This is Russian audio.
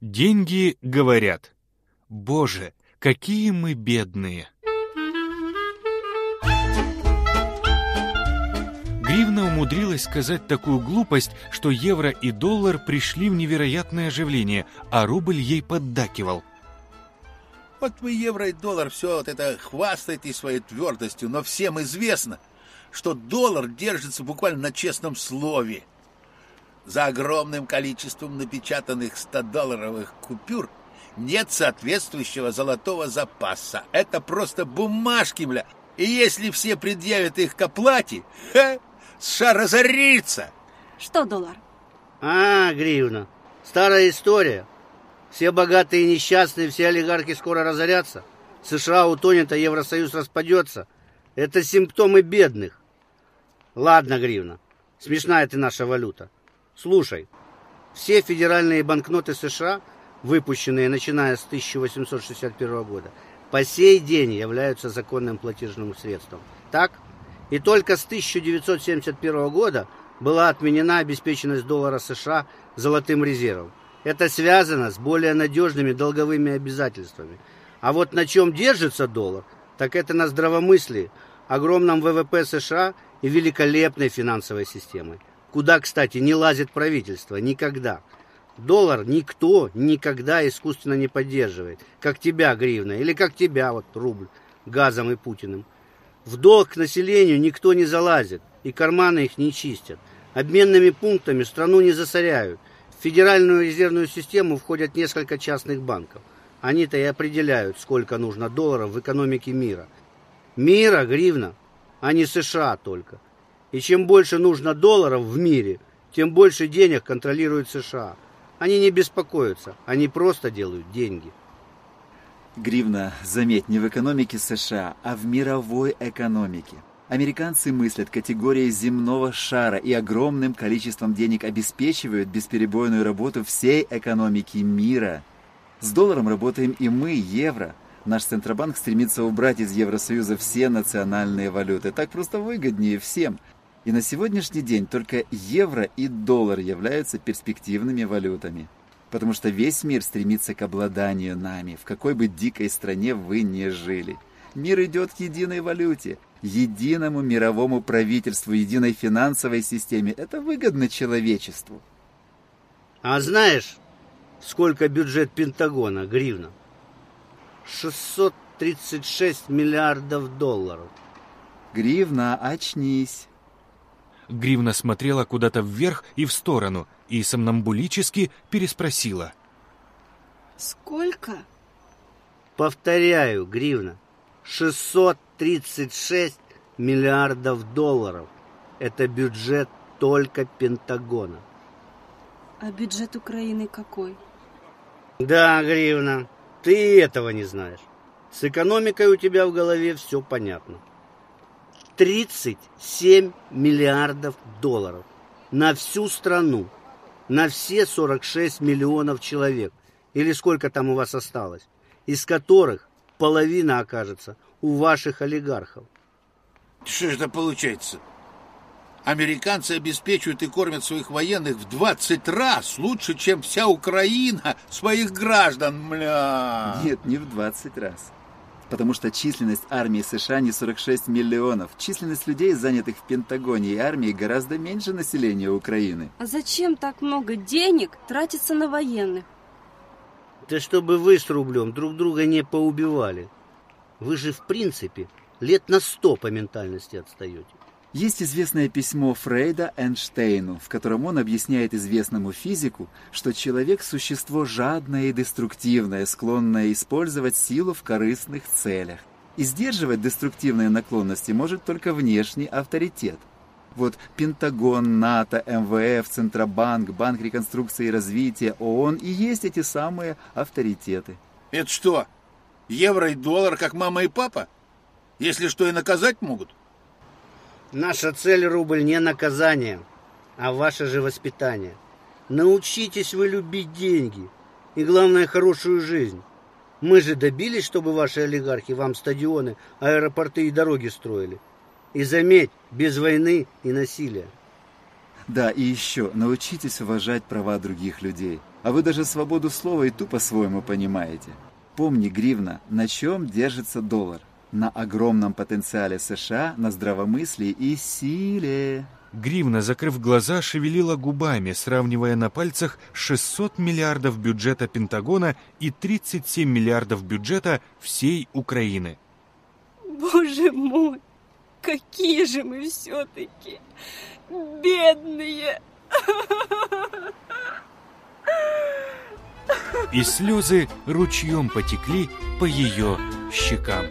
Деньги говорят. Боже, какие мы бедные. Гривна умудрилась сказать такую глупость, что евро и доллар пришли в невероятное оживление, а рубль ей поддакивал. Вот вы евро и доллар все вот это хвастаете своей твердостью, но всем известно, что доллар держится буквально на честном слове. За огромным количеством напечатанных 100-долларовых купюр нет соответствующего золотого запаса. Это просто бумажки, бля. И если все предъявят их к оплате, ха, США разорится. Что доллар? А, гривна. Старая история. Все богатые и несчастные, все олигархи скоро разорятся. США утонет, а Евросоюз распадется. Это симптомы бедных. Ладно, гривна. Смешная ты наша валюта. Слушай, все федеральные банкноты США, выпущенные начиная с 1861 года, по сей день являются законным платежным средством. Так? И только с 1971 года была отменена обеспеченность доллара США золотым резервом. Это связано с более надежными долговыми обязательствами. А вот на чем держится доллар, так это на здравомыслии, огромном ВВП США и великолепной финансовой системой. Куда, кстати, не лазит правительство никогда. Доллар никто никогда искусственно не поддерживает, как тебя, гривна, или как тебя, вот рубль, газом и Путиным. В долг к населению никто не залазит, и карманы их не чистят. Обменными пунктами страну не засоряют. В Федеральную резервную систему входят несколько частных банков. Они-то и определяют, сколько нужно долларов в экономике мира. Мира, гривна, а не США только. И чем больше нужно долларов в мире, тем больше денег контролирует США. Они не беспокоятся, они просто делают деньги. Гривна, заметь, не в экономике США, а в мировой экономике. Американцы мыслят категорией земного шара и огромным количеством денег обеспечивают бесперебойную работу всей экономики мира. С долларом работаем и мы, евро. Наш Центробанк стремится убрать из Евросоюза все национальные валюты. Так просто выгоднее всем. И на сегодняшний день только евро и доллар являются перспективными валютами потому что весь мир стремится к обладанию нами, в какой бы дикой стране вы ни жили. Мир идет к единой валюте, единому мировому правительству, единой финансовой системе. Это выгодно человечеству. А знаешь, сколько бюджет Пентагона, гривна? 636 миллиардов долларов. Гривна, очнись. Гривна смотрела куда-то вверх и в сторону и сомнамбулически переспросила. Сколько? Повторяю, гривна. 636 миллиардов долларов. Это бюджет только Пентагона. А бюджет Украины какой? Да, гривна, ты этого не знаешь. С экономикой у тебя в голове все понятно. 37 миллиардов долларов на всю страну, на все 46 миллионов человек, или сколько там у вас осталось, из которых половина окажется у ваших олигархов. Что же это получается? Американцы обеспечивают и кормят своих военных в 20 раз лучше, чем вся Украина своих граждан, мля. Нет, не в 20 раз потому что численность армии США не 46 миллионов. Численность людей, занятых в Пентагоне и армии, гораздо меньше населения Украины. А зачем так много денег тратится на военных? Да чтобы вы с рублем друг друга не поубивали. Вы же, в принципе, лет на сто по ментальности отстаете. Есть известное письмо Фрейда Эйнштейну, в котором он объясняет известному физику, что человек – существо жадное и деструктивное, склонное использовать силу в корыстных целях. И сдерживать деструктивные наклонности может только внешний авторитет. Вот Пентагон, НАТО, МВФ, Центробанк, Банк реконструкции и развития, ООН и есть эти самые авторитеты. Это что, евро и доллар, как мама и папа? Если что, и наказать могут? Наша цель, рубль, не наказание, а ваше же воспитание. Научитесь вы любить деньги и, главное, хорошую жизнь. Мы же добились, чтобы ваши олигархи вам стадионы, аэропорты и дороги строили. И заметь, без войны и насилия. Да, и еще, научитесь уважать права других людей. А вы даже свободу слова и ту по-своему понимаете. Помни, гривна, на чем держится доллар? На огромном потенциале США, на здравомыслии и силе. Гривна, закрыв глаза, шевелила губами, сравнивая на пальцах 600 миллиардов бюджета Пентагона и 37 миллиардов бюджета всей Украины. Боже мой, какие же мы все-таки бедные! И слезы ручьем потекли по ее щекам.